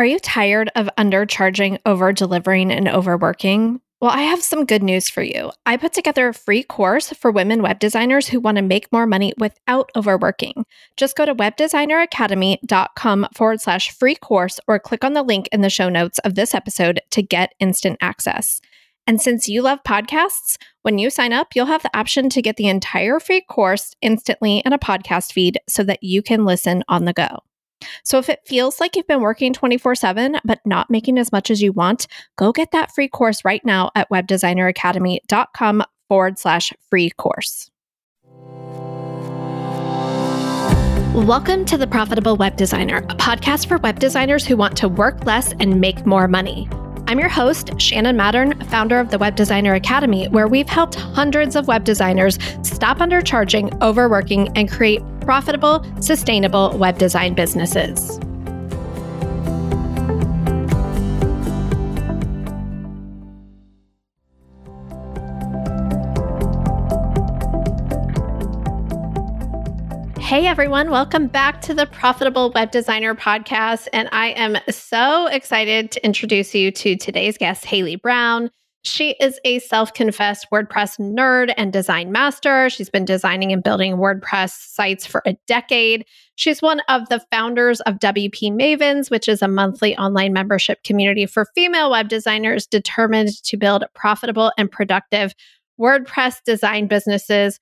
Are you tired of undercharging, over delivering, and overworking? Well, I have some good news for you. I put together a free course for women web designers who want to make more money without overworking. Just go to webdesigneracademy.com forward slash free course or click on the link in the show notes of this episode to get instant access. And since you love podcasts, when you sign up, you'll have the option to get the entire free course instantly in a podcast feed so that you can listen on the go. So if it feels like you've been working 24 7, but not making as much as you want, go get that free course right now at webdesigneracademy.com forward slash free course. Welcome to The Profitable Web Designer, a podcast for web designers who want to work less and make more money. I'm your host, Shannon Mattern, founder of the Web Designer Academy, where we've helped hundreds of web designers stop undercharging, overworking, and create profitable, sustainable web design businesses. Hey everyone, welcome back to the Profitable Web Designer podcast. And I am so excited to introduce you to today's guest, Haley Brown. She is a self confessed WordPress nerd and design master. She's been designing and building WordPress sites for a decade. She's one of the founders of WP Mavens, which is a monthly online membership community for female web designers determined to build profitable and productive WordPress design businesses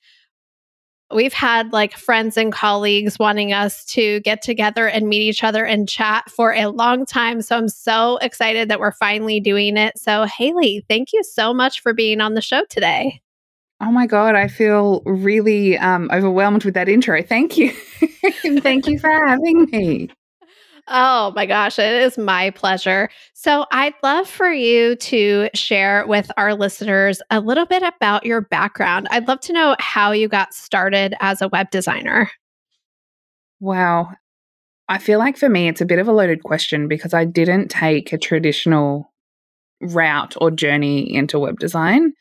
we've had like friends and colleagues wanting us to get together and meet each other and chat for a long time. So I'm so excited that we're finally doing it. So, Haley, thank you so much for being on the show today. Oh my God, I feel really um, overwhelmed with that intro. Thank you. thank you for having me. Oh my gosh, it is my pleasure. So, I'd love for you to share with our listeners a little bit about your background. I'd love to know how you got started as a web designer. Wow. I feel like for me, it's a bit of a loaded question because I didn't take a traditional route or journey into web design.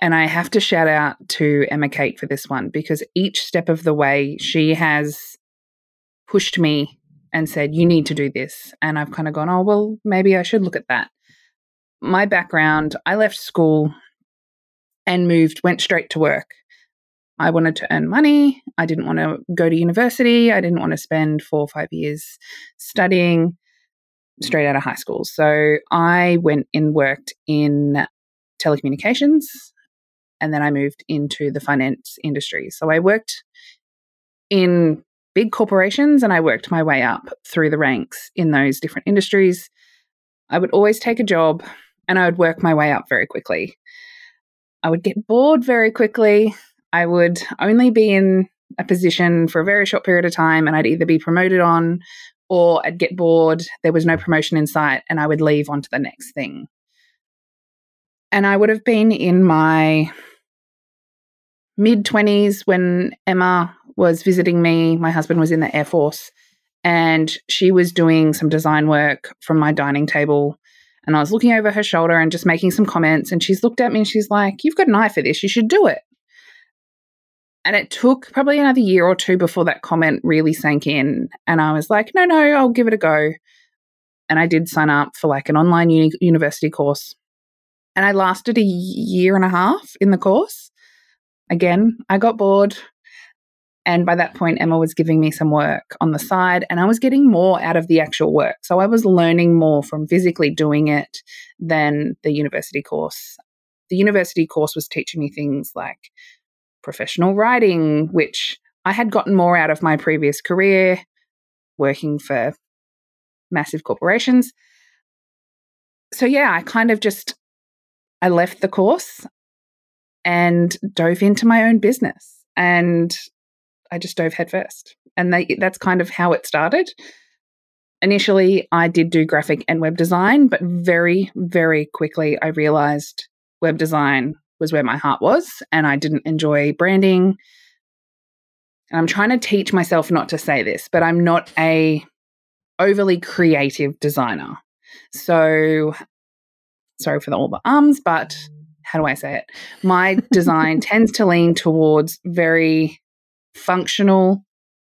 And I have to shout out to Emma Kate for this one because each step of the way, she has pushed me and said, You need to do this. And I've kind of gone, Oh, well, maybe I should look at that. My background, I left school and moved, went straight to work. I wanted to earn money. I didn't want to go to university. I didn't want to spend four or five years studying straight out of high school. So I went and worked in telecommunications and then I moved into the finance industry. So I worked in big corporations and I worked my way up through the ranks in those different industries. I would always take a job and I would work my way up very quickly. I would get bored very quickly. I would only be in a position for a very short period of time and I'd either be promoted on or I'd get bored. There was no promotion in sight and I would leave on to the next thing. And I would have been in my mid 20s when Emma was visiting me. My husband was in the Air Force and she was doing some design work from my dining table. And I was looking over her shoulder and just making some comments. And she's looked at me and she's like, You've got an eye for this. You should do it. And it took probably another year or two before that comment really sank in. And I was like, No, no, I'll give it a go. And I did sign up for like an online uni- university course. And I lasted a year and a half in the course. Again, I got bored. And by that point, Emma was giving me some work on the side, and I was getting more out of the actual work. So I was learning more from physically doing it than the university course. The university course was teaching me things like professional writing, which I had gotten more out of my previous career working for massive corporations. So yeah, I kind of just I left the course and dove into my own business. And I just dove headfirst. And they, that's kind of how it started. Initially, I did do graphic and web design, but very, very quickly I realized web design was where my heart was, and I didn't enjoy branding. And I'm trying to teach myself not to say this, but I'm not a overly creative designer. So sorry for the, all the ums, but how do I say it? My design tends to lean towards very functional,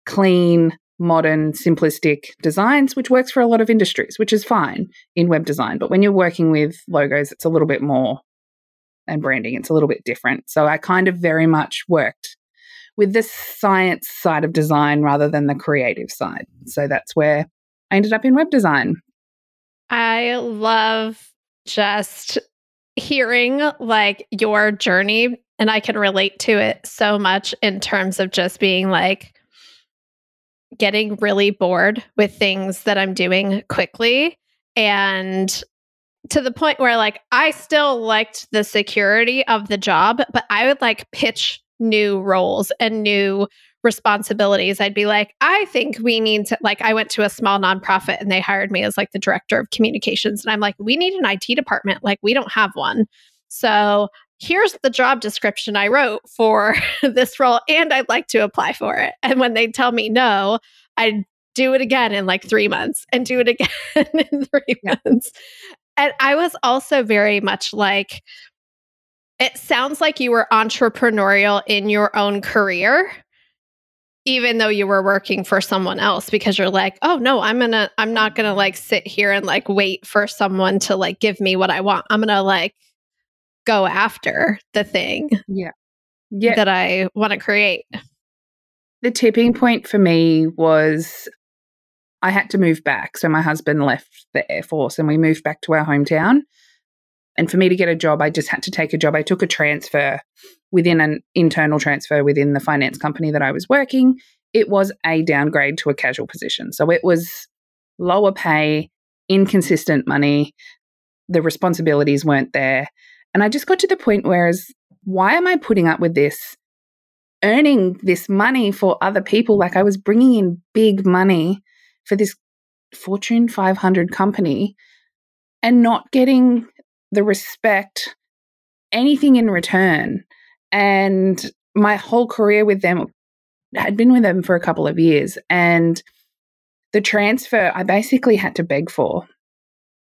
clean, modern, simplistic designs, which works for a lot of industries, which is fine in web design. But when you're working with logos, it's a little bit more and branding, it's a little bit different. So I kind of very much worked with the science side of design rather than the creative side. So that's where I ended up in web design. I love just hearing like your journey and I can relate to it so much in terms of just being like getting really bored with things that I'm doing quickly and to the point where like I still liked the security of the job, but I would like pitch new roles and new responsibilities. I'd be like, I think we need to like I went to a small nonprofit and they hired me as like the director of communications and I'm like, we need an IT department. Like we don't have one. So here's the job description I wrote for this role and I'd like to apply for it. And when they tell me no, I do it again in like three months and do it again in three yeah. months. And I was also very much like, it sounds like you were entrepreneurial in your own career even though you were working for someone else because you're like oh no i'm gonna i'm not gonna like sit here and like wait for someone to like give me what i want i'm gonna like go after the thing yeah yeah that i want to create the tipping point for me was i had to move back so my husband left the air force and we moved back to our hometown and for me to get a job, I just had to take a job. I took a transfer within an internal transfer within the finance company that I was working. It was a downgrade to a casual position. So it was lower pay, inconsistent money. The responsibilities weren't there. And I just got to the point where, as, why am I putting up with this? Earning this money for other people, like I was bringing in big money for this Fortune 500 company and not getting the respect, anything in return. And my whole career with them had been with them for a couple of years. And the transfer I basically had to beg for.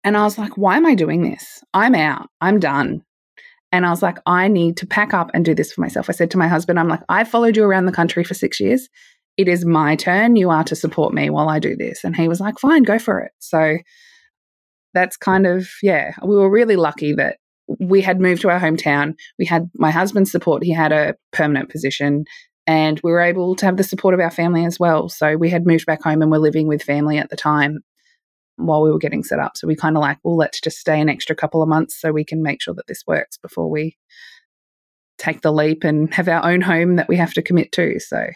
And I was like, why am I doing this? I'm out. I'm done. And I was like, I need to pack up and do this for myself. I said to my husband, I'm like, I followed you around the country for six years. It is my turn. You are to support me while I do this. And he was like, fine, go for it. So that's kind of, yeah, we were really lucky that we had moved to our hometown. We had my husband's support, he had a permanent position, and we were able to have the support of our family as well. So we had moved back home and we're living with family at the time while we were getting set up. So we kind of like, well, let's just stay an extra couple of months so we can make sure that this works before we take the leap and have our own home that we have to commit to. So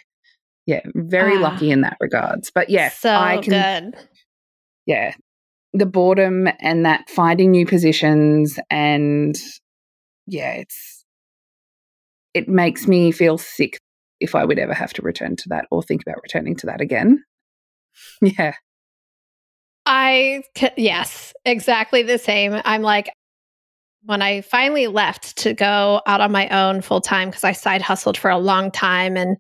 yeah, very ah, lucky in that regards. But yes, so I can. Good. Yeah, the boredom and that finding new positions and yeah, it's it makes me feel sick if I would ever have to return to that or think about returning to that again. Yeah. I yes, exactly the same. I'm like when I finally left to go out on my own full time because I side hustled for a long time and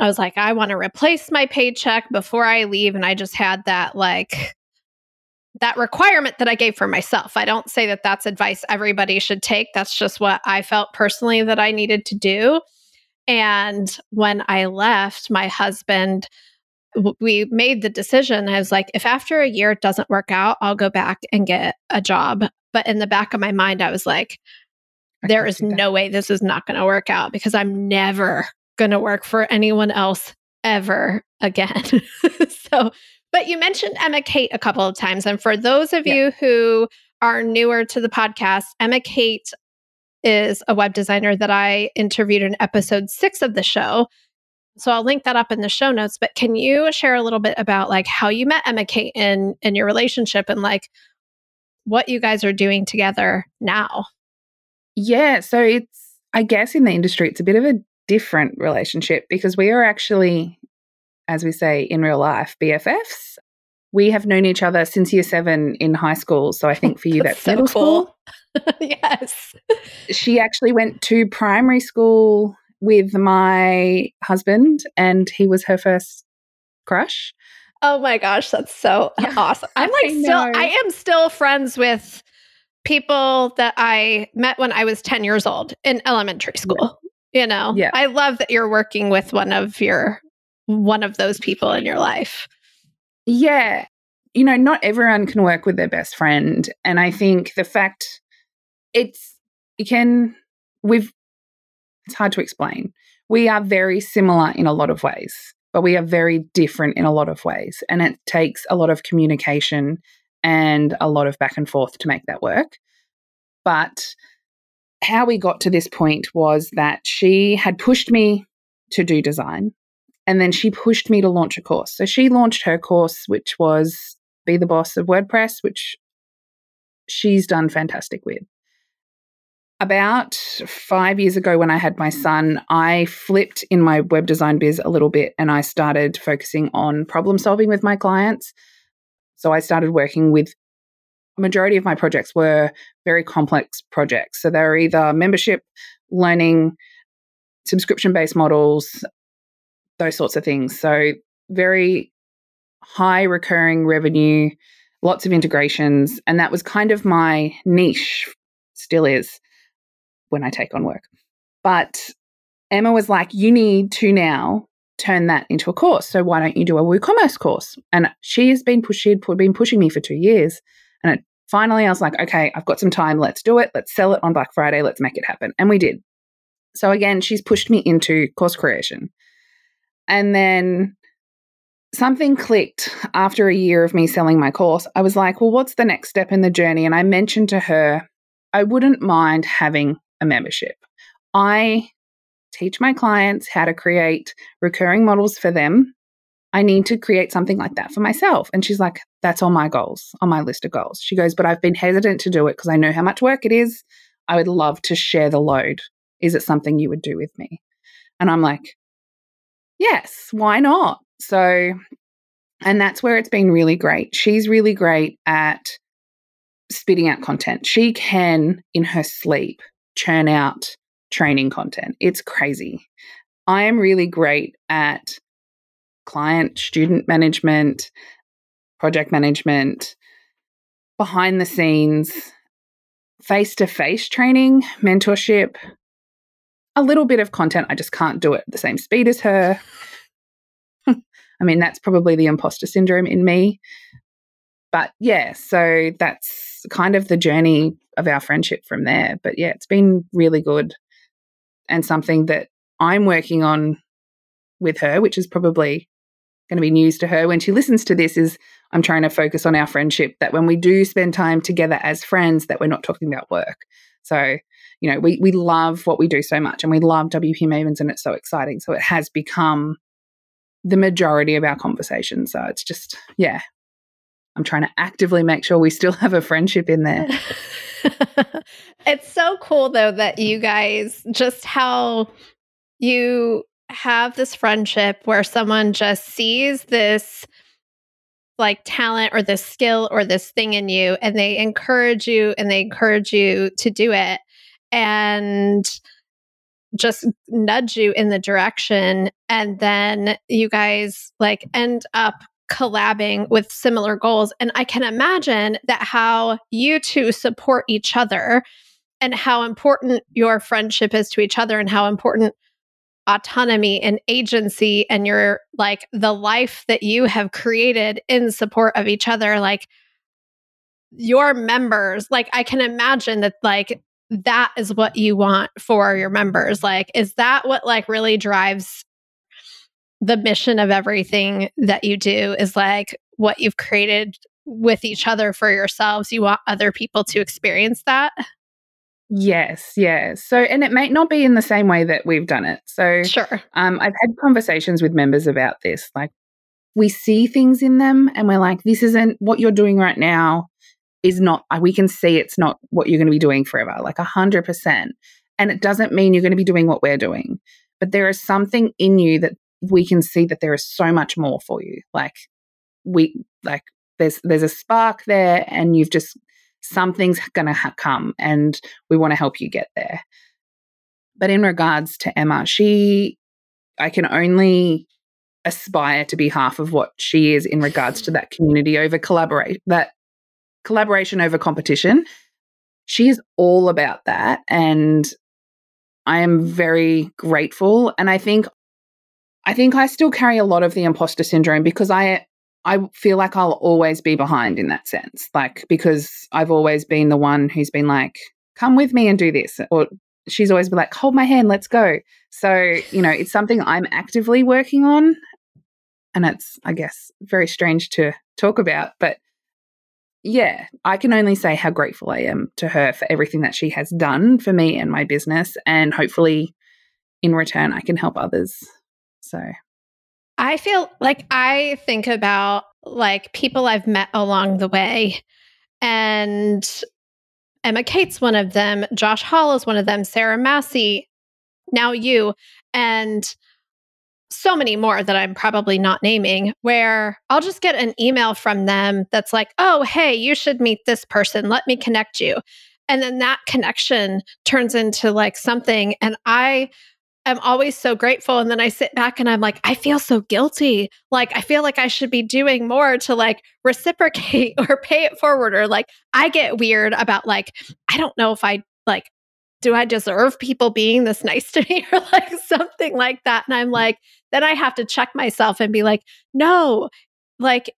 I was like I want to replace my paycheck before I leave and I just had that like that requirement that I gave for myself. I don't say that that's advice everybody should take. That's just what I felt personally that I needed to do. And when I left, my husband, we made the decision. I was like, if after a year it doesn't work out, I'll go back and get a job. But in the back of my mind, I was like, there is no way this is not going to work out because I'm never going to work for anyone else ever again. so but you mentioned Emma Kate a couple of times. And for those of yeah. you who are newer to the podcast, Emma Kate is a web designer that I interviewed in episode six of the show. So I'll link that up in the show notes. But can you share a little bit about like how you met Emma Kate in in your relationship and like what you guys are doing together now? Yeah. So it's I guess in the industry it's a bit of a different relationship because we are actually as we say in real life, BFFs. We have known each other since year seven in high school. So I think for you, that's, that's so middle cool. school. yes. She actually went to primary school with my husband, and he was her first crush. Oh my gosh, that's so yeah. awesome. I'm like I still I am still friends with people that I met when I was 10 years old in elementary school. Yeah. You know, yeah. I love that you're working with one of your one of those people in your life. Yeah. You know, not everyone can work with their best friend. And I think the fact it's, you can, we've, it's hard to explain. We are very similar in a lot of ways, but we are very different in a lot of ways. And it takes a lot of communication and a lot of back and forth to make that work. But how we got to this point was that she had pushed me to do design and then she pushed me to launch a course. So she launched her course, which was Be the Boss of WordPress, which she's done fantastic with. About five years ago, when I had my son, I flipped in my web design biz a little bit and I started focusing on problem solving with my clients. So I started working with majority of my projects were very complex projects. So they're either membership, learning, subscription based models, those sorts of things. So very high recurring revenue, lots of integrations. And that was kind of my niche, still is, when I take on work. But Emma was like, you need to now turn that into a course. So why don't you do a WooCommerce course? And she has been push, she'd been pushing me for two years. And it, finally, I was like, okay, I've got some time. Let's do it. Let's sell it on Black Friday. Let's make it happen. And we did. So again, she's pushed me into course creation. And then something clicked after a year of me selling my course. I was like, well, what's the next step in the journey? And I mentioned to her, I wouldn't mind having a membership. I teach my clients how to create recurring models for them. I need to create something like that for myself. And she's like, that's on my goals, on my list of goals. She goes, but I've been hesitant to do it because I know how much work it is. I would love to share the load. Is it something you would do with me? And I'm like, yes, why not? So, and that's where it's been really great. She's really great at spitting out content. She can, in her sleep, churn out training content. It's crazy. I am really great at client student management, project management, behind the scenes, face to face training, mentorship, a little bit of content. I just can't do it at the same speed as her. I mean, that's probably the imposter syndrome in me. But yeah, so that's kind of the journey of our friendship from there. But yeah, it's been really good and something that I'm working on with her, which is probably going to be news to her when she listens to this is I'm trying to focus on our friendship that when we do spend time together as friends that we're not talking about work. So, you know, we we love what we do so much and we love WP Mavens and it's so exciting. So it has become the majority of our conversation. So it's just yeah. I'm trying to actively make sure we still have a friendship in there. it's so cool though that you guys just how you have this friendship where someone just sees this like talent or this skill or this thing in you and they encourage you and they encourage you to do it and just nudge you in the direction and then you guys like end up collabing with similar goals. And I can imagine that how you two support each other and how important your friendship is to each other and how important autonomy and agency and your like the life that you have created in support of each other like your members like i can imagine that like that is what you want for your members like is that what like really drives the mission of everything that you do is like what you've created with each other for yourselves. You want other people to experience that. Yes, yes. So, and it may not be in the same way that we've done it. So, sure. Um, I've had conversations with members about this. Like, we see things in them, and we're like, "This isn't what you're doing right now. Is not. Uh, we can see it's not what you're going to be doing forever. Like a hundred percent. And it doesn't mean you're going to be doing what we're doing, but there is something in you that we can see that there is so much more for you. Like we like there's there's a spark there, and you've just something's going to ha- come, and we want to help you get there. But in regards to Emma, she I can only aspire to be half of what she is in regards to that community over collaborate that collaboration over competition. She is all about that and I am very grateful and I think I think I still carry a lot of the imposter syndrome because I I feel like I'll always be behind in that sense. Like because I've always been the one who's been like, come with me and do this. Or she's always been like, hold my hand, let's go. So, you know, it's something I'm actively working on. And it's, I guess, very strange to talk about. But yeah, I can only say how grateful I am to her for everything that she has done for me and my business. And hopefully, in return, I can help others. So I feel like I think about like people I've met along the way and Emma Kate's one of them, Josh Hall is one of them, Sarah Massey, now you, and so many more that I'm probably not naming, where I'll just get an email from them that's like, oh, hey, you should meet this person. Let me connect you. And then that connection turns into like something. And I am always so grateful. And then I sit back and I'm like, I feel so guilty. Like, I feel like I should be doing more to like reciprocate or pay it forward. Or like, I get weird about like, I don't know if I like, do I deserve people being this nice to me or like something like that? And I'm mm. like, then I have to check myself and be like, no, like,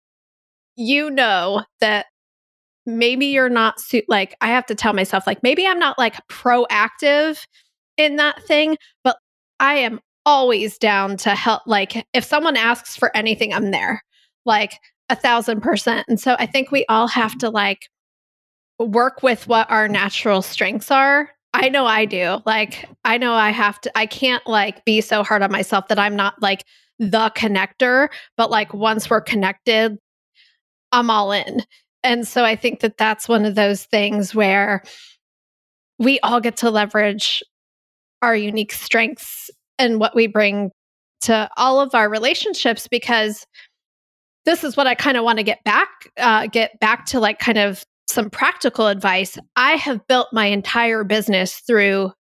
you know that maybe you're not su- like i have to tell myself like maybe i'm not like proactive in that thing but I am always down to help. Like, if someone asks for anything, I'm there, like a thousand percent. And so I think we all have to like work with what our natural strengths are. I know I do. Like, I know I have to, I can't like be so hard on myself that I'm not like the connector, but like once we're connected, I'm all in. And so I think that that's one of those things where we all get to leverage our unique strengths and what we bring to all of our relationships because this is what I kind of want to get back uh, get back to like kind of some practical advice. I have built my entire business through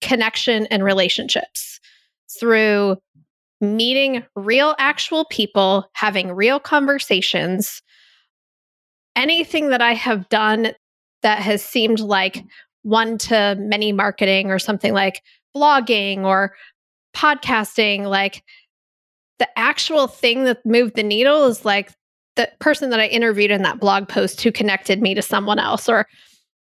connection and relationships, through meeting real actual people, having real conversations. Anything that I have done that has seemed like one to many marketing or something like blogging or podcasting, like the actual thing that moved the needle is like the person that I interviewed in that blog post who connected me to someone else or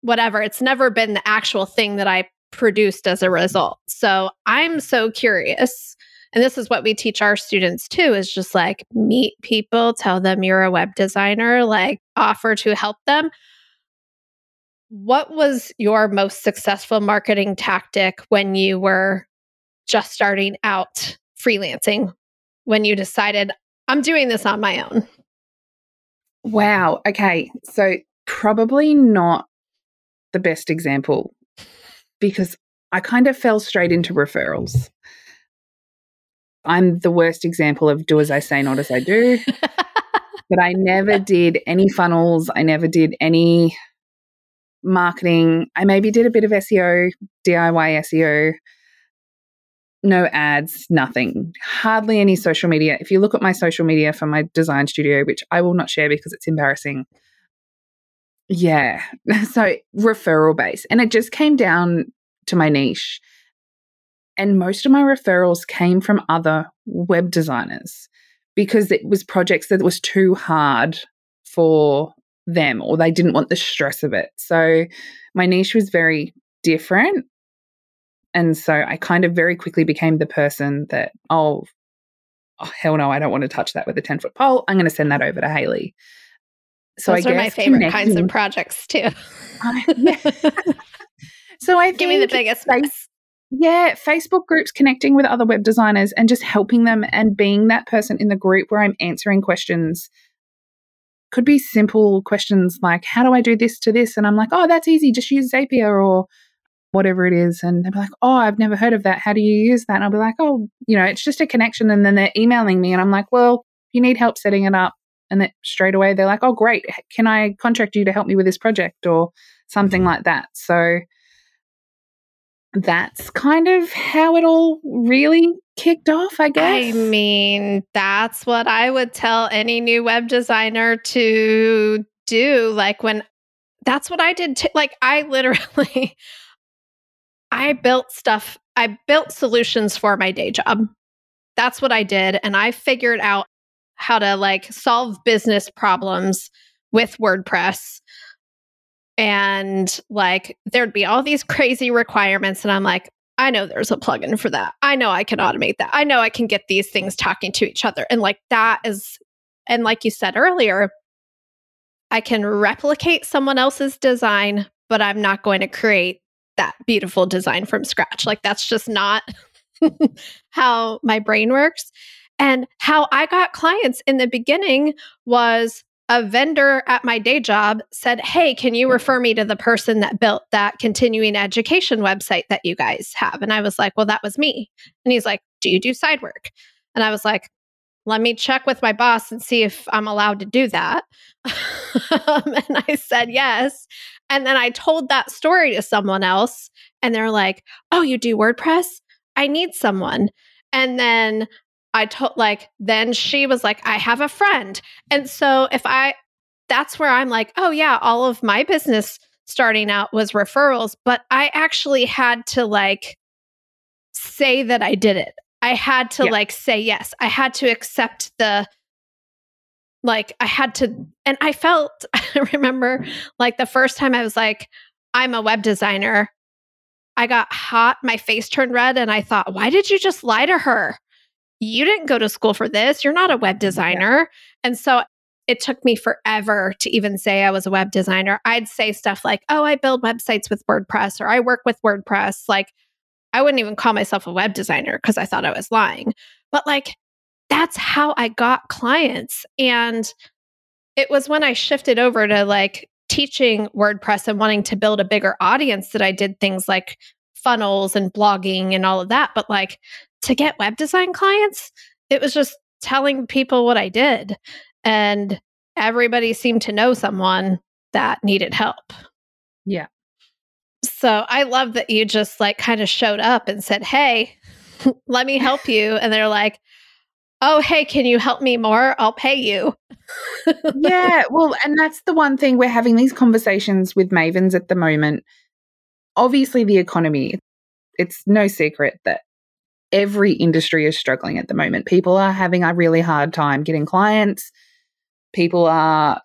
whatever. It's never been the actual thing that I produced as a result. So I'm so curious. And this is what we teach our students too is just like meet people, tell them you're a web designer, like offer to help them. What was your most successful marketing tactic when you were just starting out freelancing? When you decided, I'm doing this on my own? Wow. Okay. So, probably not the best example because I kind of fell straight into referrals. I'm the worst example of do as I say, not as I do. but I never did any funnels. I never did any marketing. I maybe did a bit of SEO, DIY SEO, no ads, nothing, hardly any social media. If you look at my social media for my design studio, which I will not share because it's embarrassing. Yeah. So referral base. And it just came down to my niche. And most of my referrals came from other web designers because it was projects that was too hard for them or they didn't want the stress of it. So my niche was very different. And so I kind of very quickly became the person that, oh, oh hell no, I don't want to touch that with a 10 foot pole. I'm going to send that over to Haley. So Those I are my favorite kinds of projects too. so I give me the biggest face. Yeah, Facebook groups connecting with other web designers and just helping them and being that person in the group where I'm answering questions could be simple questions like, how do I do this to this? And I'm like, oh, that's easy. Just use Zapier or whatever it is. And they'll be like, oh, I've never heard of that. How do you use that? And I'll be like, oh, you know, it's just a connection. And then they're emailing me and I'm like, well, you need help setting it up. And then straight away they're like, oh, great. Can I contract you to help me with this project or something mm-hmm. like that? So that's kind of how it all really kicked off, I guess. I mean, that's what I would tell any new web designer to do. Like when that's what I did. T- like I literally, I built stuff. I built solutions for my day job. that's what I did. And I figured out how to like solve business problems with WordPress. And like there'd be all these crazy requirements. And I'm like, I know there's a plugin for that. I know I can automate that. I know I can get these things talking to each other. And like that is, and like you said earlier, I can replicate someone else's design, but I'm not going to create that beautiful design from scratch. Like that's just not how my brain works. And how I got clients in the beginning was a vendor at my day job said, Hey, can you refer me to the person that built that continuing education website that you guys have? And I was like, Well, that was me. And he's like, Do you do side work? And I was like, Let me check with my boss and see if I'm allowed to do that. um, and I said yes. And then I told that story to someone else, and they're like, Oh, you do WordPress? I need someone. And then I told, like, then she was like, I have a friend. And so if I, that's where I'm like, oh, yeah, all of my business starting out was referrals, but I actually had to like say that I did it. I had to yeah. like say yes. I had to accept the, like, I had to, and I felt, I remember like the first time I was like, I'm a web designer. I got hot, my face turned red, and I thought, why did you just lie to her? You didn't go to school for this. You're not a web mm, designer. Yeah. And so it took me forever to even say I was a web designer. I'd say stuff like, oh, I build websites with WordPress or I work with WordPress. Like, I wouldn't even call myself a web designer because I thought I was lying. But like, that's how I got clients. And it was when I shifted over to like teaching WordPress and wanting to build a bigger audience that I did things like funnels and blogging and all of that. But like, to get web design clients, it was just telling people what I did. And everybody seemed to know someone that needed help. Yeah. So I love that you just like kind of showed up and said, Hey, let me help you. And they're like, Oh, hey, can you help me more? I'll pay you. yeah. Well, and that's the one thing we're having these conversations with Mavens at the moment. Obviously, the economy, it's no secret that every industry is struggling at the moment. People are having a really hard time getting clients. People are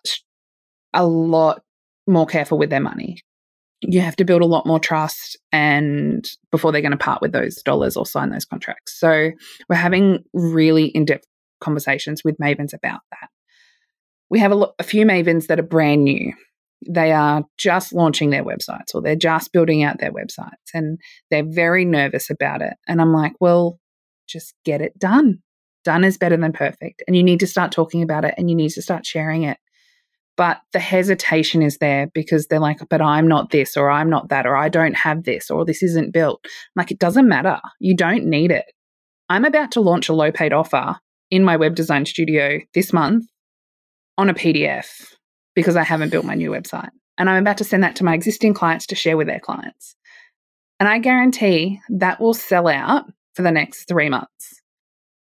a lot more careful with their money. You have to build a lot more trust and before they're going to part with those dollars or sign those contracts. So we're having really in-depth conversations with mavens about that. We have a, lo- a few mavens that are brand new they are just launching their websites or they're just building out their websites and they're very nervous about it. And I'm like, well, just get it done. Done is better than perfect. And you need to start talking about it and you need to start sharing it. But the hesitation is there because they're like, but I'm not this or I'm not that or I don't have this or this isn't built. I'm like, it doesn't matter. You don't need it. I'm about to launch a low paid offer in my web design studio this month on a PDF because I haven't built my new website. And I'm about to send that to my existing clients to share with their clients. And I guarantee that will sell out for the next three months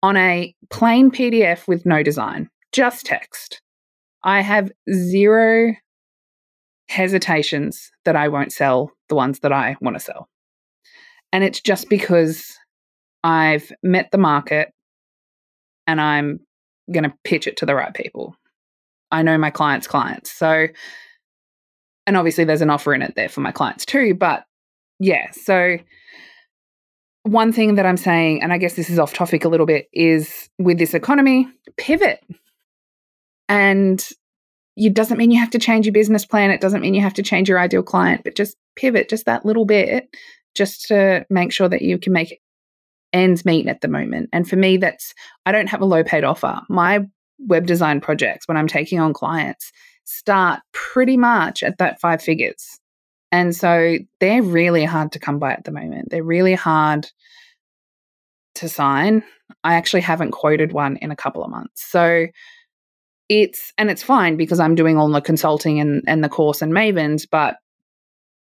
on a plain PDF with no design, just text. I have zero hesitations that I won't sell the ones that I want to sell. And it's just because I've met the market and I'm going to pitch it to the right people. I know my clients' clients. So, and obviously there's an offer in it there for my clients too. But yeah, so one thing that I'm saying, and I guess this is off topic a little bit, is with this economy, pivot. And it doesn't mean you have to change your business plan. It doesn't mean you have to change your ideal client, but just pivot just that little bit just to make sure that you can make ends meet at the moment. And for me, that's, I don't have a low paid offer. My web design projects, when I'm taking on clients, start pretty much at that five figures. And so they're really hard to come by at the moment. They're really hard to sign. I actually haven't quoted one in a couple of months. So it's, and it's fine because I'm doing all the consulting and, and the course and Mavens, but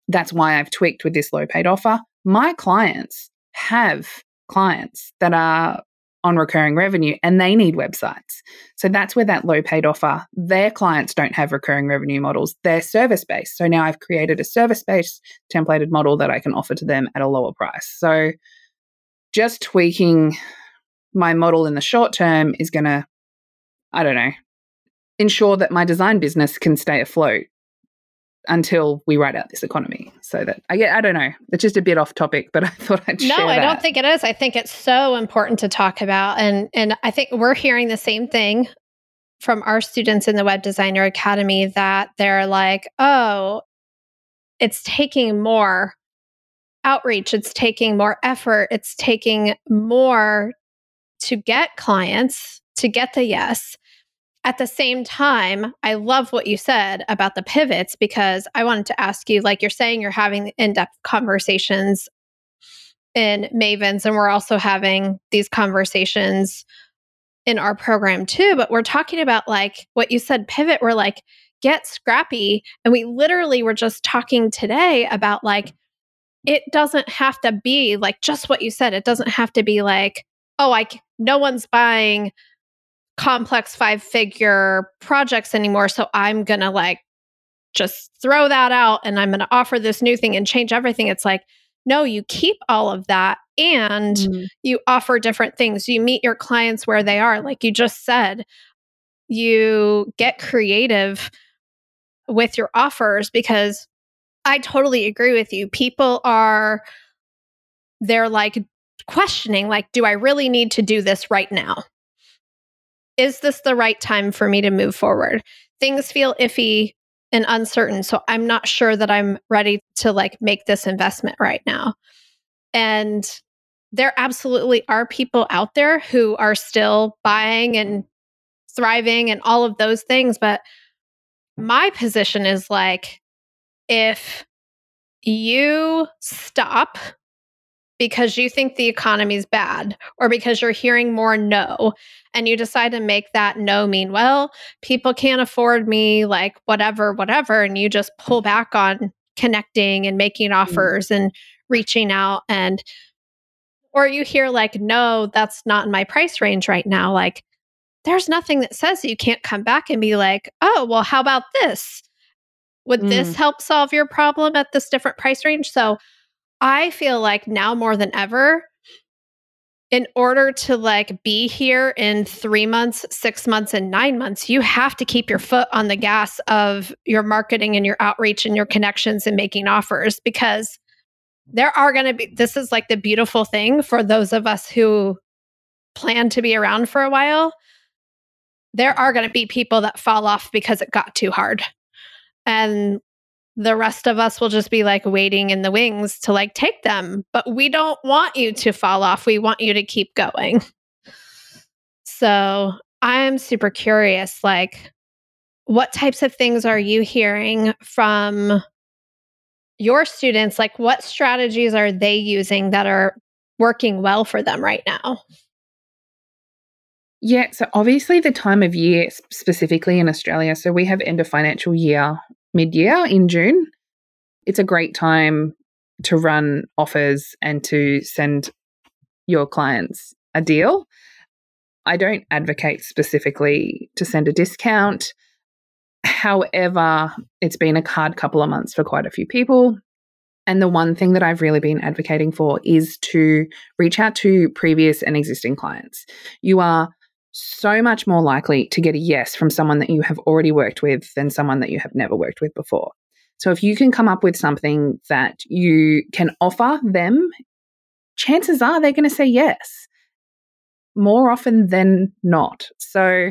that's why I've tweaked with this low paid offer. My clients have clients that are on recurring revenue and they need websites. So that's where that low paid offer, their clients don't have recurring revenue models, they're service based. So now I've created a service based templated model that I can offer to them at a lower price. So just tweaking my model in the short term is going to, I don't know, ensure that my design business can stay afloat until we ride out this economy. So that I get, I don't know, it's just a bit off topic, but I thought I'd no, I don't think it is. I think it's so important to talk about, and and I think we're hearing the same thing from our students in the Web Designer Academy that they're like, oh, it's taking more outreach, it's taking more effort, it's taking more to get clients, to get the yes. At the same time, I love what you said about the pivots because I wanted to ask you like you're saying you're having in depth conversations in Mavens, and we're also having these conversations in our program too. But we're talking about like what you said pivot, we're like, get scrappy. And we literally were just talking today about like, it doesn't have to be like just what you said. It doesn't have to be like, oh, like no one's buying complex five figure projects anymore. So I'm going to like just throw that out and I'm going to offer this new thing and change everything. It's like, no, you keep all of that and mm. you offer different things. You meet your clients where they are. Like you just said, you get creative with your offers because I totally agree with you. People are, they're like questioning, like, do I really need to do this right now? Is this the right time for me to move forward? Things feel iffy and uncertain. So I'm not sure that I'm ready to like make this investment right now. And there absolutely are people out there who are still buying and thriving and all of those things. But my position is like, if you stop because you think the economy's bad or because you're hearing more no and you decide to make that no mean well people can't afford me like whatever whatever and you just pull back on connecting and making mm-hmm. offers mm. and reaching out and or you hear like no that's not in my price range right now like there's nothing that says you can't come back and be like oh well how about this would mm. this help solve your problem at this different price range so I feel like now more than ever, in order to like be here in three months, six months, and nine months, you have to keep your foot on the gas of your marketing and your outreach and your connections and making offers because there are going to be, this is like the beautiful thing for those of us who plan to be around for a while. There are going to be people that fall off because it got too hard. And the rest of us will just be like waiting in the wings to like take them. But we don't want you to fall off. We want you to keep going. So I'm super curious like, what types of things are you hearing from your students? Like, what strategies are they using that are working well for them right now? Yeah, so obviously the time of year, specifically in Australia, so we have end of financial year mid year in June. It's a great time to run offers and to send your clients a deal. I don't advocate specifically to send a discount. However, it's been a hard couple of months for quite a few people. And the one thing that I've really been advocating for is to reach out to previous and existing clients. You are so much more likely to get a yes from someone that you have already worked with than someone that you have never worked with before. So if you can come up with something that you can offer them, chances are they're going to say yes more often than not. So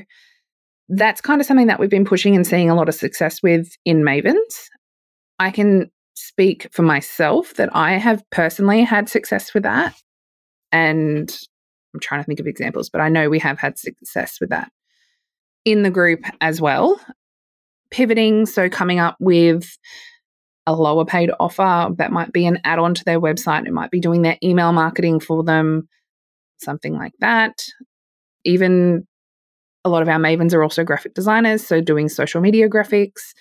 that's kind of something that we've been pushing and seeing a lot of success with in Mavens. I can speak for myself that I have personally had success with that. And I'm trying to think of examples, but I know we have had success with that in the group as well. Pivoting, so coming up with a lower paid offer that might be an add on to their website, it might be doing their email marketing for them, something like that. Even a lot of our mavens are also graphic designers, so doing social media graphics,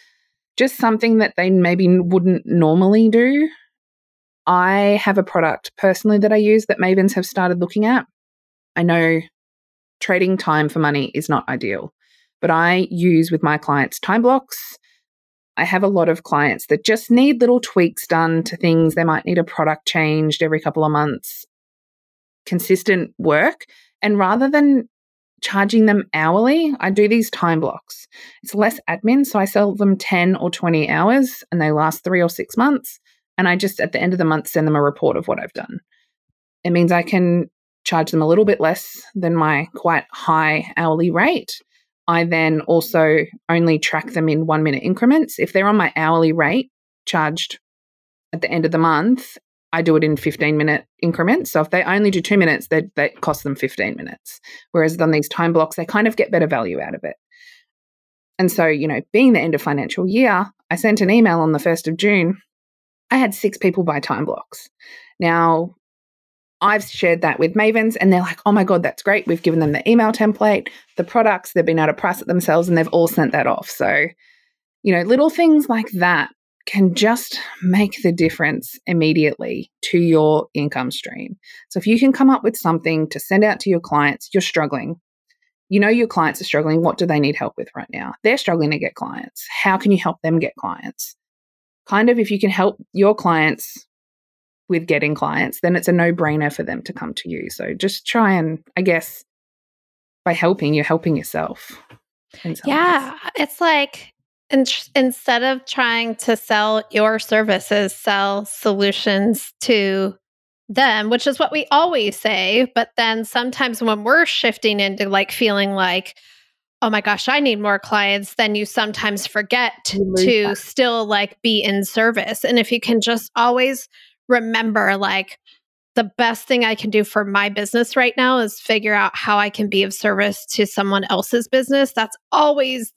just something that they maybe wouldn't normally do. I have a product personally that I use that mavens have started looking at I know trading time for money is not ideal, but I use with my clients time blocks. I have a lot of clients that just need little tweaks done to things. They might need a product changed every couple of months. Consistent work And rather than charging them hourly, I do these time blocks. It's less admin. So I sell them 10 or 20 hours and they last three or six months. And I just, at the end of the month, send them a report of what I've done. It means I can charge them a little bit less than my quite high hourly rate. I then also only track them in one minute increments. If they're on my hourly rate charged at the end of the month, I do it in 15 minute increments. So if they only do two minutes, that that costs them 15 minutes. Whereas on these time blocks, they kind of get better value out of it. And so, you know, being the end of financial year, I sent an email on the 1st of June. I had six people buy time blocks. Now, I've shared that with Mavens and they're like, oh my God, that's great. We've given them the email template, the products, they've been able to price it themselves and they've all sent that off. So, you know, little things like that can just make the difference immediately to your income stream. So if you can come up with something to send out to your clients, you're struggling. You know your clients are struggling. What do they need help with right now? They're struggling to get clients. How can you help them get clients? Kind of if you can help your clients with getting clients, then it's a no-brainer for them to come to you. So just try and I guess by helping, you're helping yourself. Yeah, it's like in, instead of trying to sell your services, sell solutions to them, which is what we always say. But then sometimes when we're shifting into like feeling like, oh my gosh, I need more clients, then you sometimes forget to, to still like be in service. And if you can just always remember, like, the best thing I can do for my business right now is figure out how I can be of service to someone else's business. That's always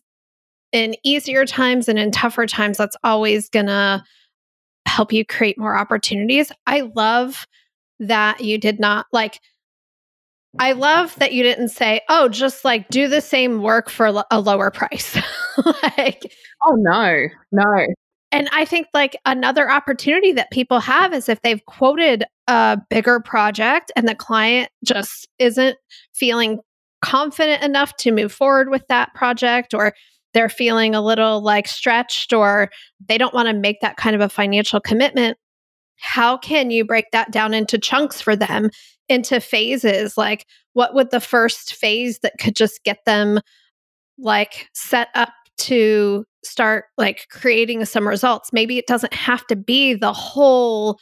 in easier times and in tougher times, that's always going to help you create more opportunities. I love that you did not like, I love that you didn't say, oh, just like do the same work for a lower price. like, oh, no, no. And I think like another opportunity that people have is if they've quoted a bigger project and the client just isn't feeling confident enough to move forward with that project or they're feeling a little like stretched or they don't want to make that kind of a financial commitment, how can you break that down into chunks for them, into phases? Like, what would the first phase that could just get them like set up to start like creating some results? Maybe it doesn't have to be the whole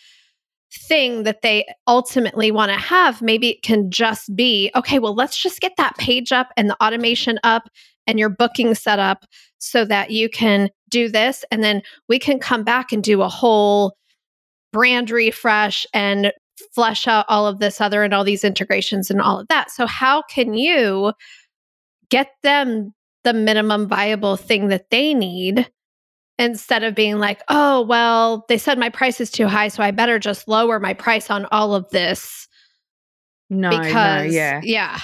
thing that they ultimately want to have. Maybe it can just be okay, well, let's just get that page up and the automation up and your booking set up so that you can do this. And then we can come back and do a whole brand refresh and flesh out all of this other and all these integrations and all of that. So, how can you get them the minimum viable thing that they need instead of being like, oh, well, they said my price is too high, so I better just lower my price on all of this? No, because, no, yeah. Yeah.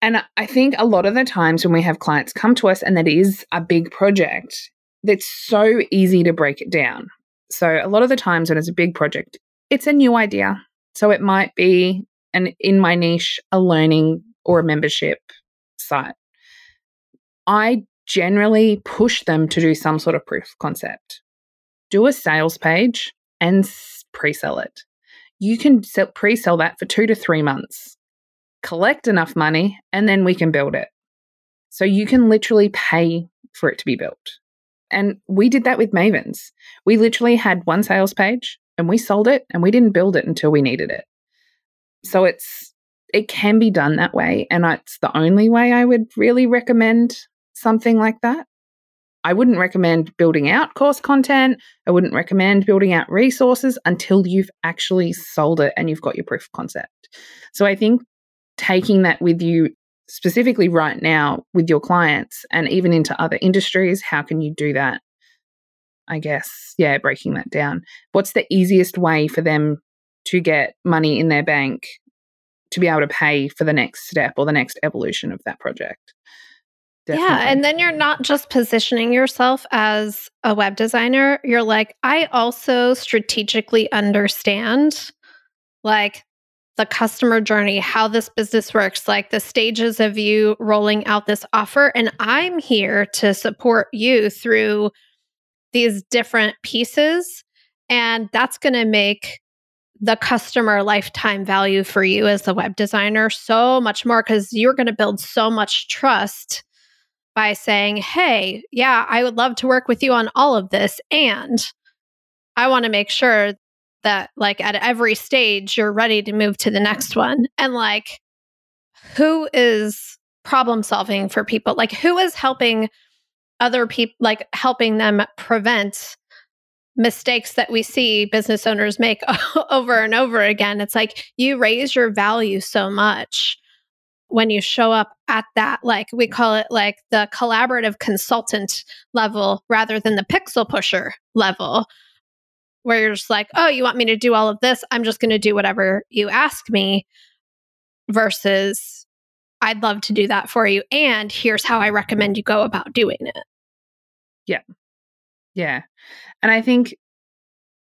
And I think a lot of the times when we have clients come to us and that is a big project, it's so easy to break it down. So a lot of the times when it's a big project, it's a new idea. So it might be an in my niche, a learning or a membership site. I generally push them to do some sort of proof concept. Do a sales page and pre-sell it. You can pre-sell that for 2 to 3 months collect enough money, and then we can build it. So you can literally pay for it to be built. And we did that with Mavens. We literally had one sales page and we sold it and we didn't build it until we needed it. So it's it can be done that way and it's the only way I would really recommend something like that. I wouldn't recommend building out course content. I wouldn't recommend building out resources until you've actually sold it and you've got your proof of concept. So I think taking that with you specifically right now with your clients and even into other industries? How can you do that? I guess, yeah, breaking that down. What's the easiest way for them to get money in their bank to be able to pay for the next step or the next evolution of that project? Definitely. Yeah. And then you're not just positioning yourself as a web designer. You're like, I also strategically understand like the customer journey, how this business works, like the stages of you rolling out this offer. And I'm here to support you through these different pieces. And that's going to make the customer lifetime value for you as the web designer so much more because you're going to build so much trust by saying, Hey, yeah, I would love to work with you on all of this. And I want to make sure that, like, at every stage, you're ready to move to the next one. And, like, who is problem solving for people? Like, who is helping other people, like, helping them prevent mistakes that we see business owners make over and over again. It's like you raise your value so much when you show up at that, like we call it like the collaborative consultant level rather than the pixel pusher level, where you're just like, oh, you want me to do all of this? I'm just going to do whatever you ask me versus I'd love to do that for you. And here's how I recommend you go about doing it. Yeah. Yeah. And I think,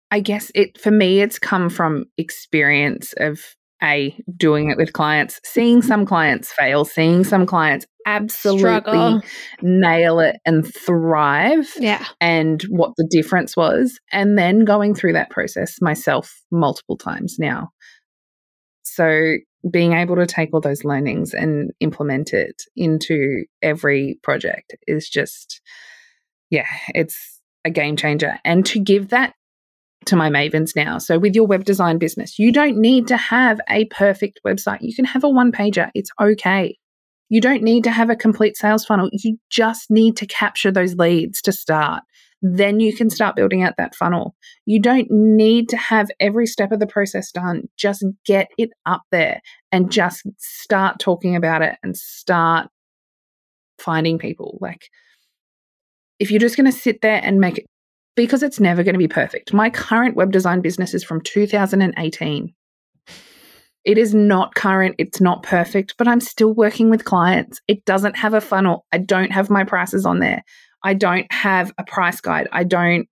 I guess it, for me, it's come from experience of a doing it with clients, seeing some clients fail, seeing some clients absolutely Struggle. nail it and thrive. Yeah. And what the difference was. And then going through that process myself multiple times now. So being able to take all those learnings and implement it into every project is just, yeah, it's a game changer. And to give that to my mavens now. So, with your web design business, you don't need to have a perfect website. You can have a one pager, it's okay. You don't need to have a complete sales funnel. You just need to capture those leads to start. Then you can start building out that funnel. You don't need to have every step of the process done. Just get it up there and just start talking about it and start finding people. Like, if you're just going to sit there and make it, because it's never going to be perfect. My current web design business is from 2018. It is not current, it's not perfect, but I'm still working with clients. It doesn't have a funnel. I don't have my prices on there. I don't have a price guide. I don't,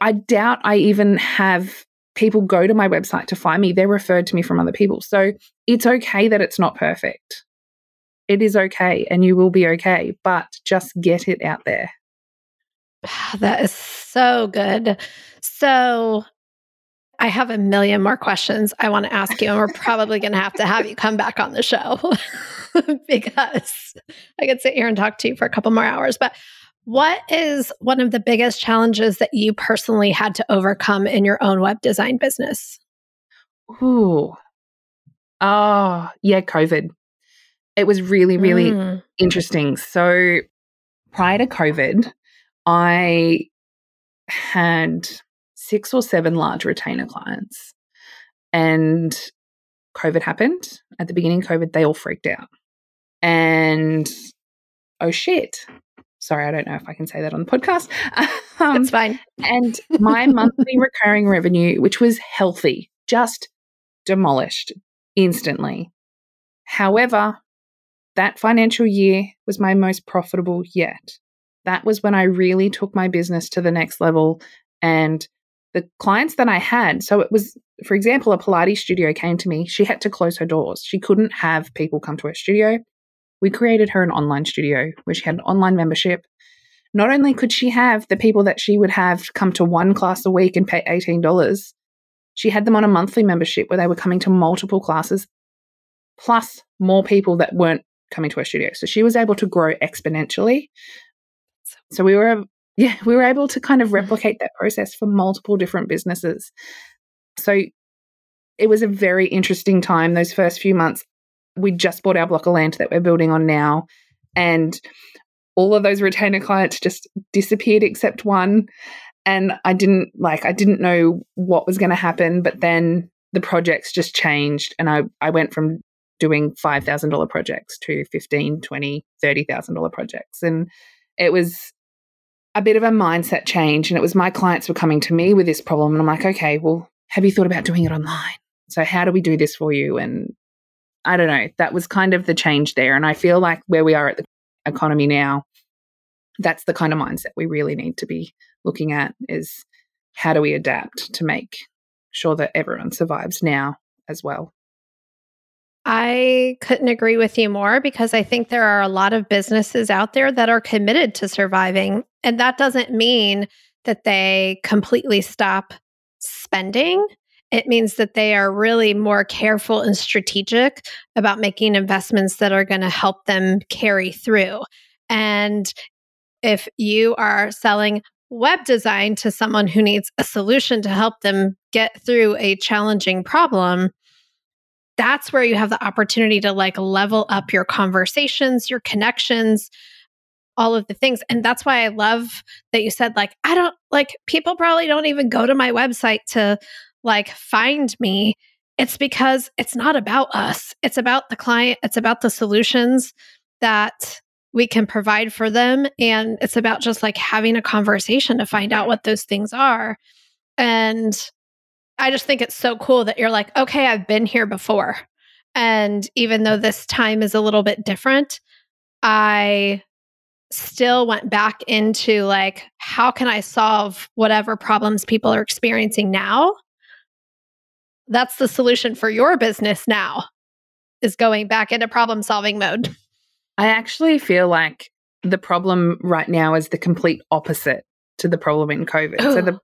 I doubt I even have people go to my website to find me. They're referred to me from other people. So it's okay that it's not perfect it is okay and you will be okay, but just get it out there. That is so good. So, I have a million more questions I want to ask you, and we're probably going to have to have you come back on the show because I could sit here and talk to you for a couple more hours. But what is one of the biggest challenges that you personally had to overcome in your own web design business? Ooh. Oh, yeah, COVID. It was really, really mm. interesting. So prior to COVID, I had six or seven large retainer clients. And COVID happened. At the beginning of COVID, they all freaked out. And oh shit. Sorry, I don't know if I can say that on the podcast. Um, it's fine. and my monthly recurring revenue, which was healthy, just demolished instantly. However, that financial year was my most profitable yet. That was when I really took my business to the next level. And the clients that I had, so it was, for example, a Pilates studio came to me. She had to close her doors. She couldn't have people come to her studio. We created her an online studio where she had an online membership. Not only could she have the people that she would have come to one class a week and pay $18, she had them on a monthly membership where they were coming to multiple classes, plus more people that weren't coming to her studio. So she was able to grow exponentially. So we were, yeah, we were able to kind of mm-hmm. replicate that process for multiple different businesses. So it was a very interesting time. Those first few months, we just bought our block of land that we're building on now. And all of those retainer clients just disappeared except one. And I didn't like, I didn't know what was going to happen. But then the projects just changed. And I, I went from doing $5,000 projects to 15, 20, $30,000 projects. And it was a bit of a mindset change. And it was my clients were coming to me with this problem. And I'm like, okay, well, have you thought about doing it online? So how do we do this for you? And I don't know, that was kind of the change there. And I feel like where we are at the economy now, that's the kind of mindset we really need to be looking at is how do we adapt to make sure that everyone survives now as well. I couldn't agree with you more because I think there are a lot of businesses out there that are committed to surviving. And that doesn't mean that they completely stop spending. it means that they are really more careful and strategic about making investments that are going to help them carry through. And if you are selling web design to someone who needs a solution to help them get through a challenging problem, that's where you have the opportunity to like level up your conversations, your connections, all of the things. And that's why I love that you said, like, I don't like people probably don't even go to my website to like find me. It's because it's not about us, it's about the client, it's about the solutions that we can provide for them. And it's about just like having a conversation to find out what those things are. And I just think it's so cool that you're like, okay, I've been here before. And even though this time is a little bit different, I still went back into like, how can I solve whatever problems people are experiencing now? That's the solution for your business now, is going back into problem solving mode. I actually feel like the problem right now is the complete opposite to the problem in COVID. Ooh, so the, the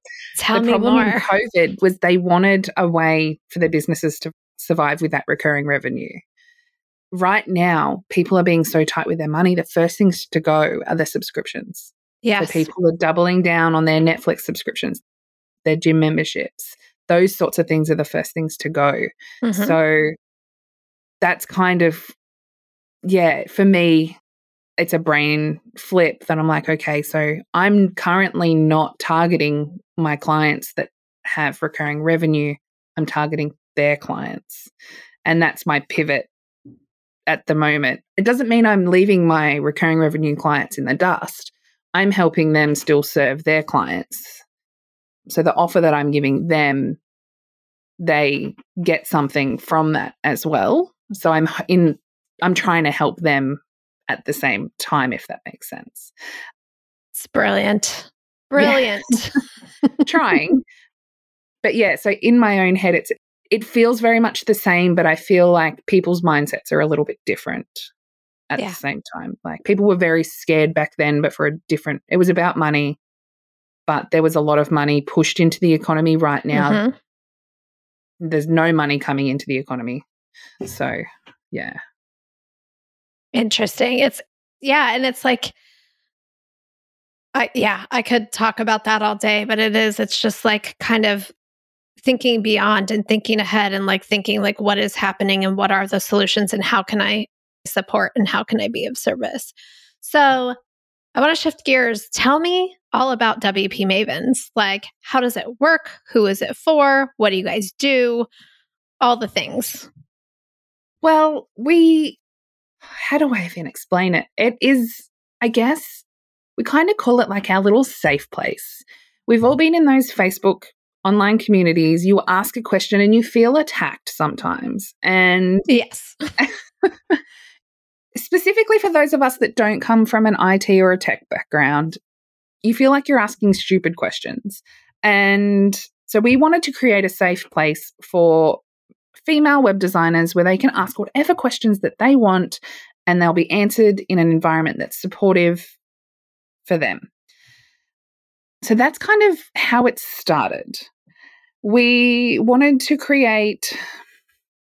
problem more. in COVID was they wanted a way for their businesses to survive with that recurring revenue. Right now, people are being so tight with their money, the first things to go are the subscriptions. Yes. So people are doubling down on their Netflix subscriptions, their gym memberships. Those sorts of things are the first things to go. Mhm. So that's kind of, yeah, for me, it's a brain flip that I'm like, okay, so I'm currently not targeting my clients that have recurring revenue. I'm targeting their clients. And that's my pivot at the moment. It doesn't mean I'm leaving my recurring revenue clients in the dust. I'm helping them still serve their clients. So the offer that I'm giving them, they get something from that as well. So I'm in I'm trying to help them at the same time if that makes sense. it's brilliant. Brilliant. trying. But yeah, so in my own head it's it feels very much the same, but I feel like people's mindsets are a little bit different at Yeah. the same time. Like people were very scared back then, but for a different it was about money. But there was a lot of money pushed into the economy right now. Mhm. There's no money coming into the economy. So yeah. Interesting. It's yeah, and it's like I yeah, I could talk about that all day, but it is it's just like kind of thinking beyond and thinking ahead and like thinking like what is happening and what are the solutions and how can I support and how can I be of service. So, I want to shift gears. Tell me all about WP Mavens. Like how does it work? Who is it for? What do you guys do? All the things. Well, we, how do I even explain it? It is, I guess, we kind of call it like our little safe place. We've all mm. been in those Facebook online communities. You ask a question and you feel attacked sometimes. And Yes. specifically for those of us that don't come from an IT or a tech background, you feel like you're asking stupid questions. And so we wanted to create a safe place for female web designers where they can ask whatever questions that they want and they'll be answered in an environment that's supportive for them. So that's kind of how it started. We wanted to create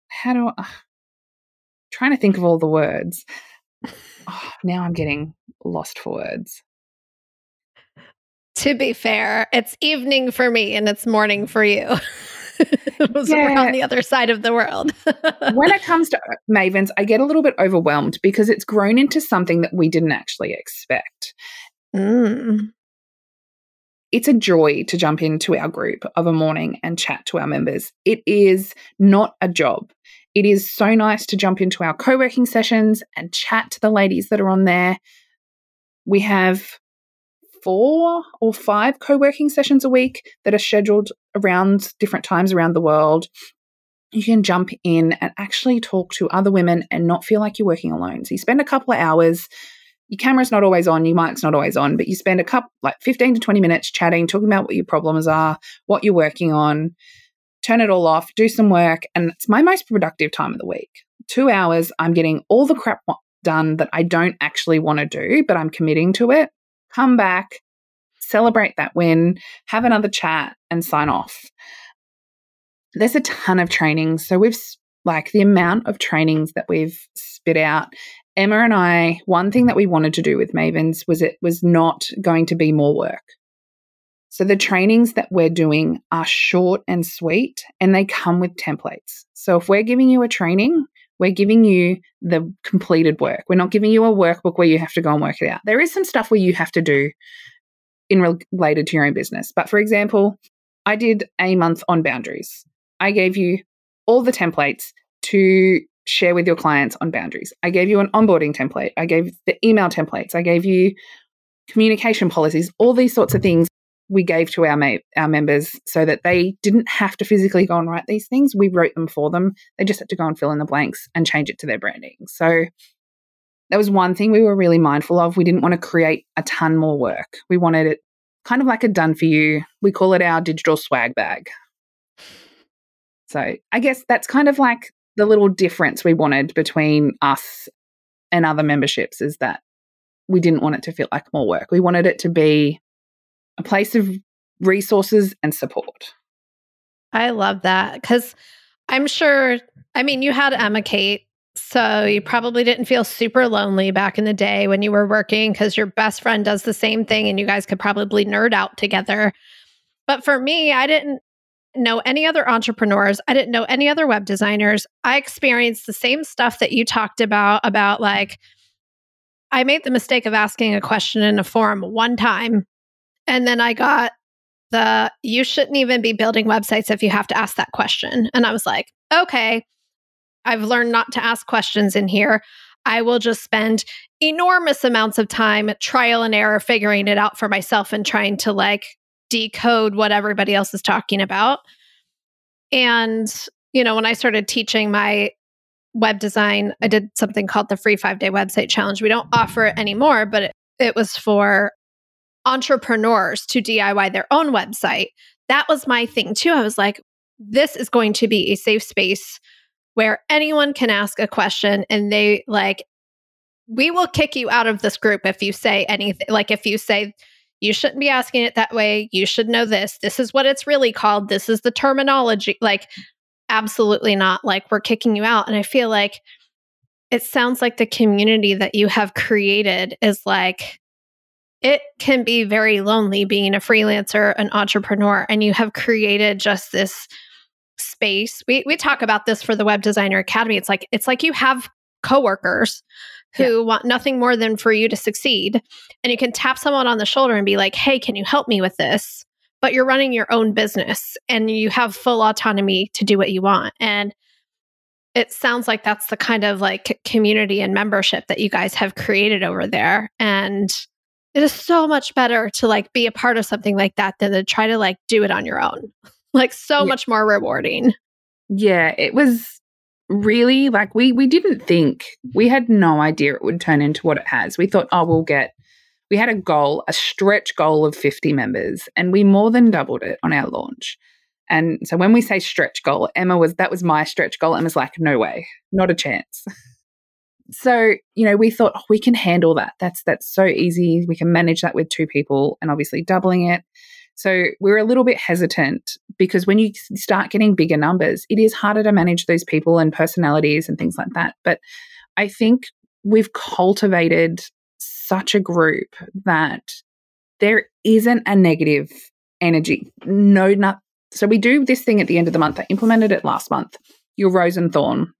how do I trying to think of all the words. Oh, now I'm getting lost for words. To be fair, it's evening for me and it's morning for you. so we're on the other side of the world. when it comes to Mavens, I get a little bit overwhelmed because it's grown into something that we didn't actually expect. Mm. It's a joy to jump into our group of a morning and chat to our members. It is not a job. It is so nice to jump into our co working sessions and chat to the ladies that are on there. We have four or five co working sessions a week that are scheduled around different times around the world. You can jump in and actually talk to other women and not feel like you're working alone. So you spend a couple of hours. Your camera's not always on, your mic's not always on, but you spend a couple, like 15 to 20 minutes chatting, talking about what your problems are, what you're working on, turn it all off, do some work. And it's my most productive time of the week. Two hours, I'm getting all the crap done that I don't actually want to do, but I'm committing to it. Come back, celebrate that win, have another chat, and sign off. there's a ton of trainings. So we've like the amount of trainings that we've spit out. Emma and I, one thing that we wanted to do with Mavens was it was not going to be more work. So the trainings that we're doing are short and sweet and they come with templates. So if we're giving you a training, we're giving you the completed work. We're not giving you a workbook where you have to go and work it out. There is some stuff where you have to do in related to your own business. But for example, I did a month on boundaries. I gave you all the templates to share with your clients on boundaries. I gave you an onboarding template. I gave the email templates. I gave you communication policies, all these sorts of things we gave to our ma- our members so that they didn't have to physically go and write these things. We wrote them for them. They just had to go and fill in the blanks and change it to their branding. So that was one thing we were really mindful of. We didn't want to create a ton more work. We wanted it kind of like a done for you. We call it our digital swag bag. So I guess that's kind of like the little difference we wanted between us and other memberships is that we didn't want it to feel like more work. We wanted it to be a place of resources and support. I love that because I'm sure, I mean, you had Emma Kate, so you probably didn't feel super lonely back in the day when you were working because your best friend does the same thing and you guys could probably nerd out together. But for me, I didn't know any other entrepreneurs. I didn't know any other web designers. I experienced the same stuff that you talked about, about like, I made the mistake of asking a question in a forum one time and then I got the you shouldn't even be building websites if you have to ask that question. And I was like, okay, I've learned not to ask questions in here. I will just spend enormous amounts of time trial and error figuring it out for myself and trying to like decode what everybody else is talking about. And, you know, when I started teaching my web design, I did something called the free five day website challenge. We don't offer it anymore, but it, it was for entrepreneurs to DIY their own website. That was my thing too. I was like, this is going to be a safe space where anyone can ask a question and they like, we will kick you out of this group if you say anything. Like, if you say, you shouldn't be asking it that way, you should know this. This is what it's really called. This is the terminology. Like, absolutely not. Like, we're kicking you out. And I feel like it sounds like the community that you have created is like, it can be very lonely being a freelancer, an entrepreneur, and you have created just this space. We we talk about this for the Web Designer Academy. It's like it's like you have coworkers who yeah. want nothing more than for you to succeed. And you can tap someone on the shoulder and be like, hey, can you help me with this? But you're running your own business and you have full autonomy to do what you want. And it sounds like that's the kind of like community and membership that you guys have created over there. And it is so much better to like be a part of something like that than to try to like do it on your own. Like so yeah. much more rewarding. Yeah, it was really like we we didn't think we had no idea it would turn into what it has. We thought, oh, we'll get we had a goal, a stretch goal of 50 members, and we more than doubled it on our launch. And so when we say stretch goal, Emma was that was my stretch goal. Emma's like, no way, not a chance. so you know we thought oh, we can handle that that's that's so easy we can manage that with two people and obviously doubling it so we're a little bit hesitant because when you start getting bigger numbers it is harder to manage those people and personalities and things like that. But i think we've cultivated such a group that there isn't a negative energy. No not so we do this thing at the end of the month. I implemented it last month your rose and thorn.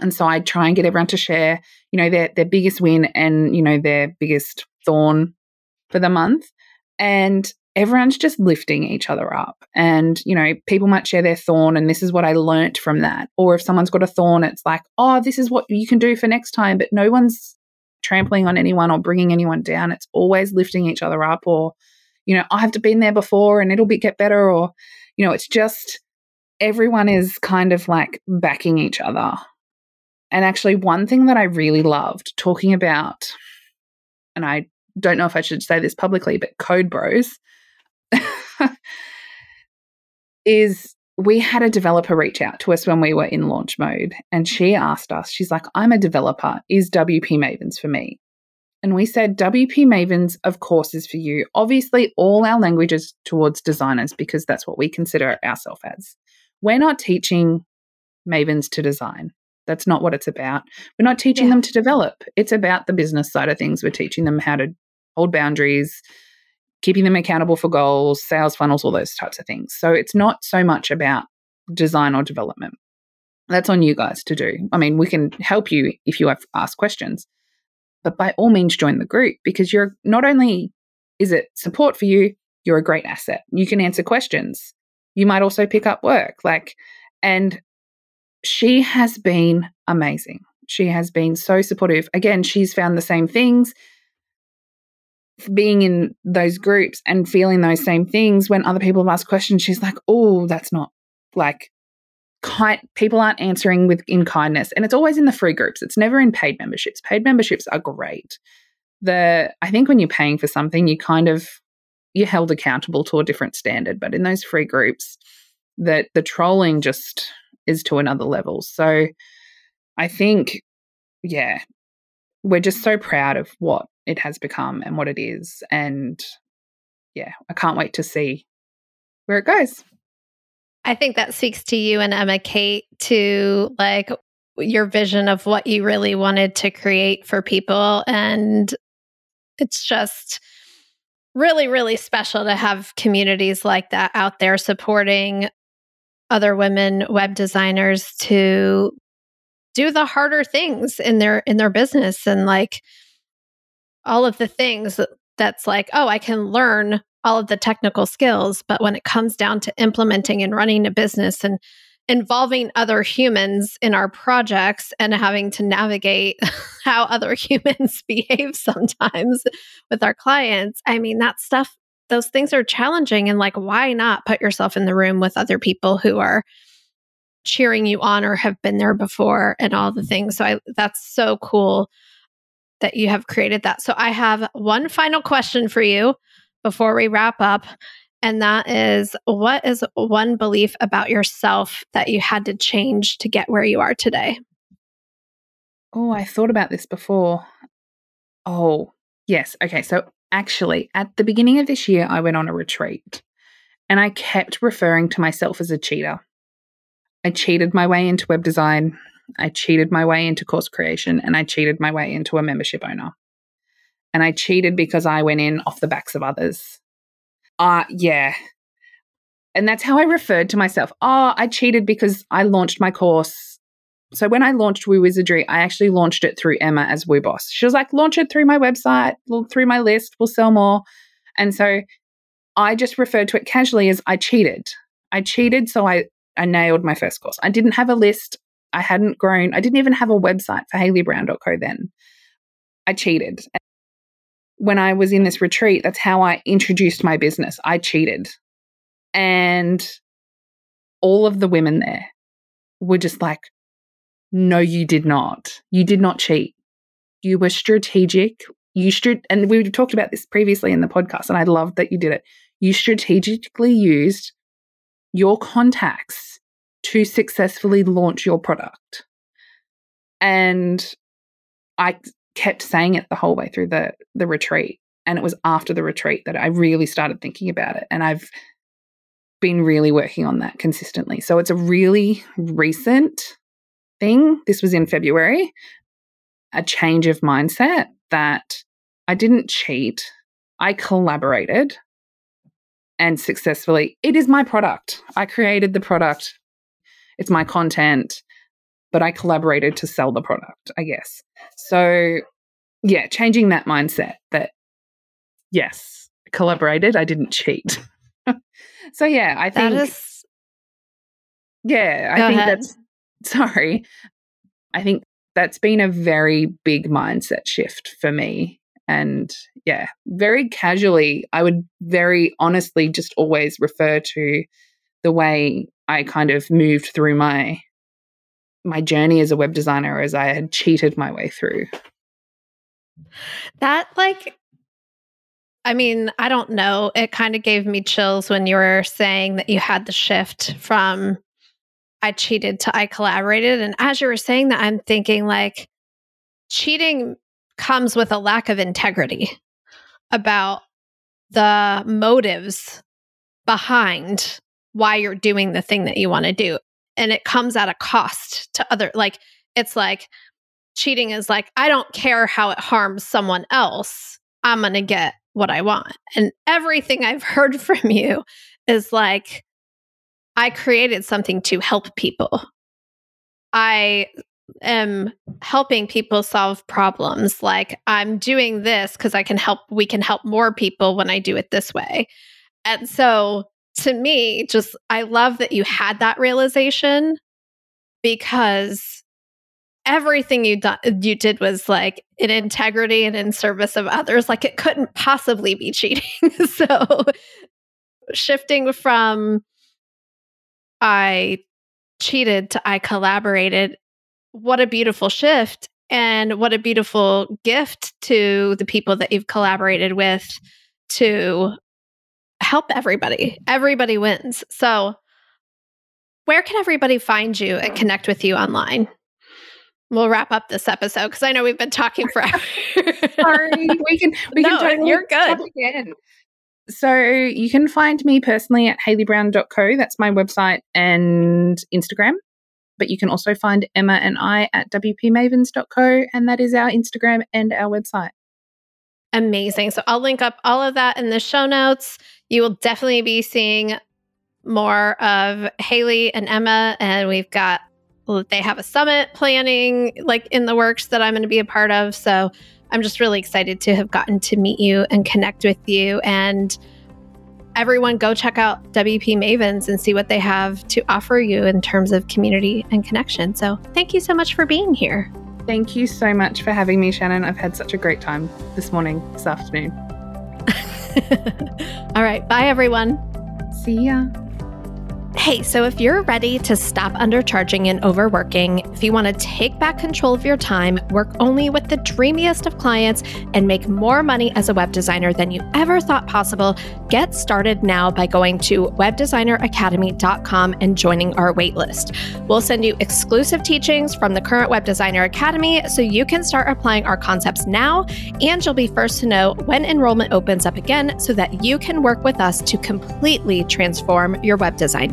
And so I try and get everyone to share, you know, their their biggest win and, you know, their biggest thorn for the month. And everyone's just lifting each other up. And, you know, people might share their thorn and this is what I learnt from that. Or if someone's got a thorn, it's like, oh, this is what you can do for next time. But no one's trampling on anyone or bringing anyone down. It's always lifting each other up or, you know, I have to been there before and it'll be get better or, you know, it's just everyone is kind of like backing each other and actually, one thing that I really loved talking about, and I don't know if I should say this publicly, but Code Bros is we had a developer reach out to us when we were in launch mode. And she asked us, she's like, I'm a developer. Is WP Mavens for me? And we said, WP Mavens, of course, is for you. Obviously, all our languages towards designers because that's what we consider ourselves as. we're not teaching mavens to design. That's not what it's about. We're not teaching yeah. them to develop. It's about the business side of things. We're teaching them how to hold boundaries, keeping them accountable for goals, sales funnels, all those types of things. So it's not so much about design or development. That's on you guys to do. I mean, we can help you if you have asked questions, but by all means, join the group because you're not only is it support for you, you're a great asset. You can answer questions. You might also pick up work. Like, and she has been amazing. She has been so supportive. Again, she's found the same things being in those groups and feeling those same things when other people have asked questions. She's like, oh, that's not like kind people aren't answering with in kindness. And it's always in the free groups. It's never in paid memberships. Paid memberships are great. The I think when you're paying for something, you kind of you're held accountable to a different standard. But in those free groups, that the trolling just is to another level. So I think, yeah, we're just so proud of what it has become and what it is. And yeah, I can't wait to see where it goes. I think that speaks to you and Emma Kate to like your vision of what you really wanted to create for people. And it's just really, really special to have communities like that out there supporting other women web designers to do the harder things in their in their business and like all of the things that's like oh i can learn all of the technical skills but when it comes down to implementing and running a business and involving other humans in our projects and having to navigate how other humans behave sometimes with our clients i mean that stuff those things are challenging and like why not put yourself in the room with other people who are cheering you on or have been there before and all the things. So i that's so cool that you have created that. So i have one final question for you before we wrap up and that is what is one belief about yourself that you had to change to get where you are today? Oh i thought about this before. Oh yes. Okay so Actually, at the beginning of this year, I went on a retreat and I kept referring to myself as a cheater. I cheated my way into web design, I cheated my way into course creation, and I cheated my way into a membership owner. And I cheated because I went in off the backs of others. Uh, yeah. And that's how I referred to myself. Oh, I cheated because I launched my course so when I launched Woo Wizardry, I actually launched it through Emma as Woo Boss. She was like, launch it through my website, through my list, we'll sell more. And so I just referred to it casually as I cheated. I cheated, so I, I nailed my first course. I didn't have a list. I hadn't grown. I didn't even have a website for haleybrown.co then. I cheated. When I was in this retreat, that's how I introduced my business. I cheated. And all of the women there were just like, no, you did not. You did not cheat. You were strategic. You should, and we talked about this previously in the podcast, and I loved that you did it. You strategically used your contacts to successfully launch your product. And I kept saying it the whole way through the the retreat. And it was after the retreat that I really started thinking about it. And I've been really working on that consistently. So it's a really recent thing. This was in February. A change of mindset that I didn't cheat. I collaborated and successfully. It is my product. I created the product. It's my content, but I collaborated to sell the product, I guess. So, yeah, changing that mindset that, yes, collaborated. I didn't cheat. so, yeah, I think. That is- yeah, I Go think ahead. that's sorry. I think that's been a very big mindset shift for me. And yeah, very casually, I would very honestly just always refer to the way I kind of moved through my my journey as a web designer as I had cheated my way through. That like I mean, I don't know. It kind of gave me chills when you were saying that you had the shift from I cheated to I collaborated. And as you were saying that, I'm thinking like cheating comes with a lack of integrity about the motives behind why you're doing the thing that you want to do. And it comes at a cost to other, like, it's like cheating is like, I don't care how it harms someone else. I'm going to get what I want. And everything I've heard from you is like, I created something to help people. I am helping people solve problems. Like I'm doing this because I can help, we can help more people when I do it this way. And so to me, just I love that you had that realization because everything you do- you did was like in integrity and in service of others. Like it couldn't possibly be cheating. so shifting from I cheated to I collaborated what a beautiful shift and what a beautiful gift to the people that you've collaborated with to help everybody. Everybody wins. So, where can everybody find you and connect with you online? We'll wrap up this episode because I know we've been talking forever. Sorry, we can we no, can totally you're good. Again. So you can find me personally at haleybrown.co. That's my website and Instagram. But you can also find Emma and I at wpmavens.co, and that is our Instagram and our website. Amazing. So I'll link up all of that in the show notes. You will definitely be seeing more of Haley and Emma, and we've got they have a summit planning like in the works that I'm going to be a part of. So I'm just really excited to have gotten to meet you and connect with you and everyone go check out WP Mavens and see what they have to offer you in terms of community and connection. So, thank you so much for being here. Thank you so much for having me, Shannon. I've had such a great time this morning, this afternoon. All right. Bye, everyone. See ya. Hey, so if you're ready to stop undercharging and overworking, if you want to take back control of your time, work only with the dreamiest of clients, and make more money as a web designer than you ever thought possible, get started now by going to webdesigneracademy.com and joining our waitlist. We'll send you exclusive teachings from the current Web Designer Academy so you can start applying our concepts now, and you'll be first to know when enrollment opens up again so that you can work with us to completely transform your web design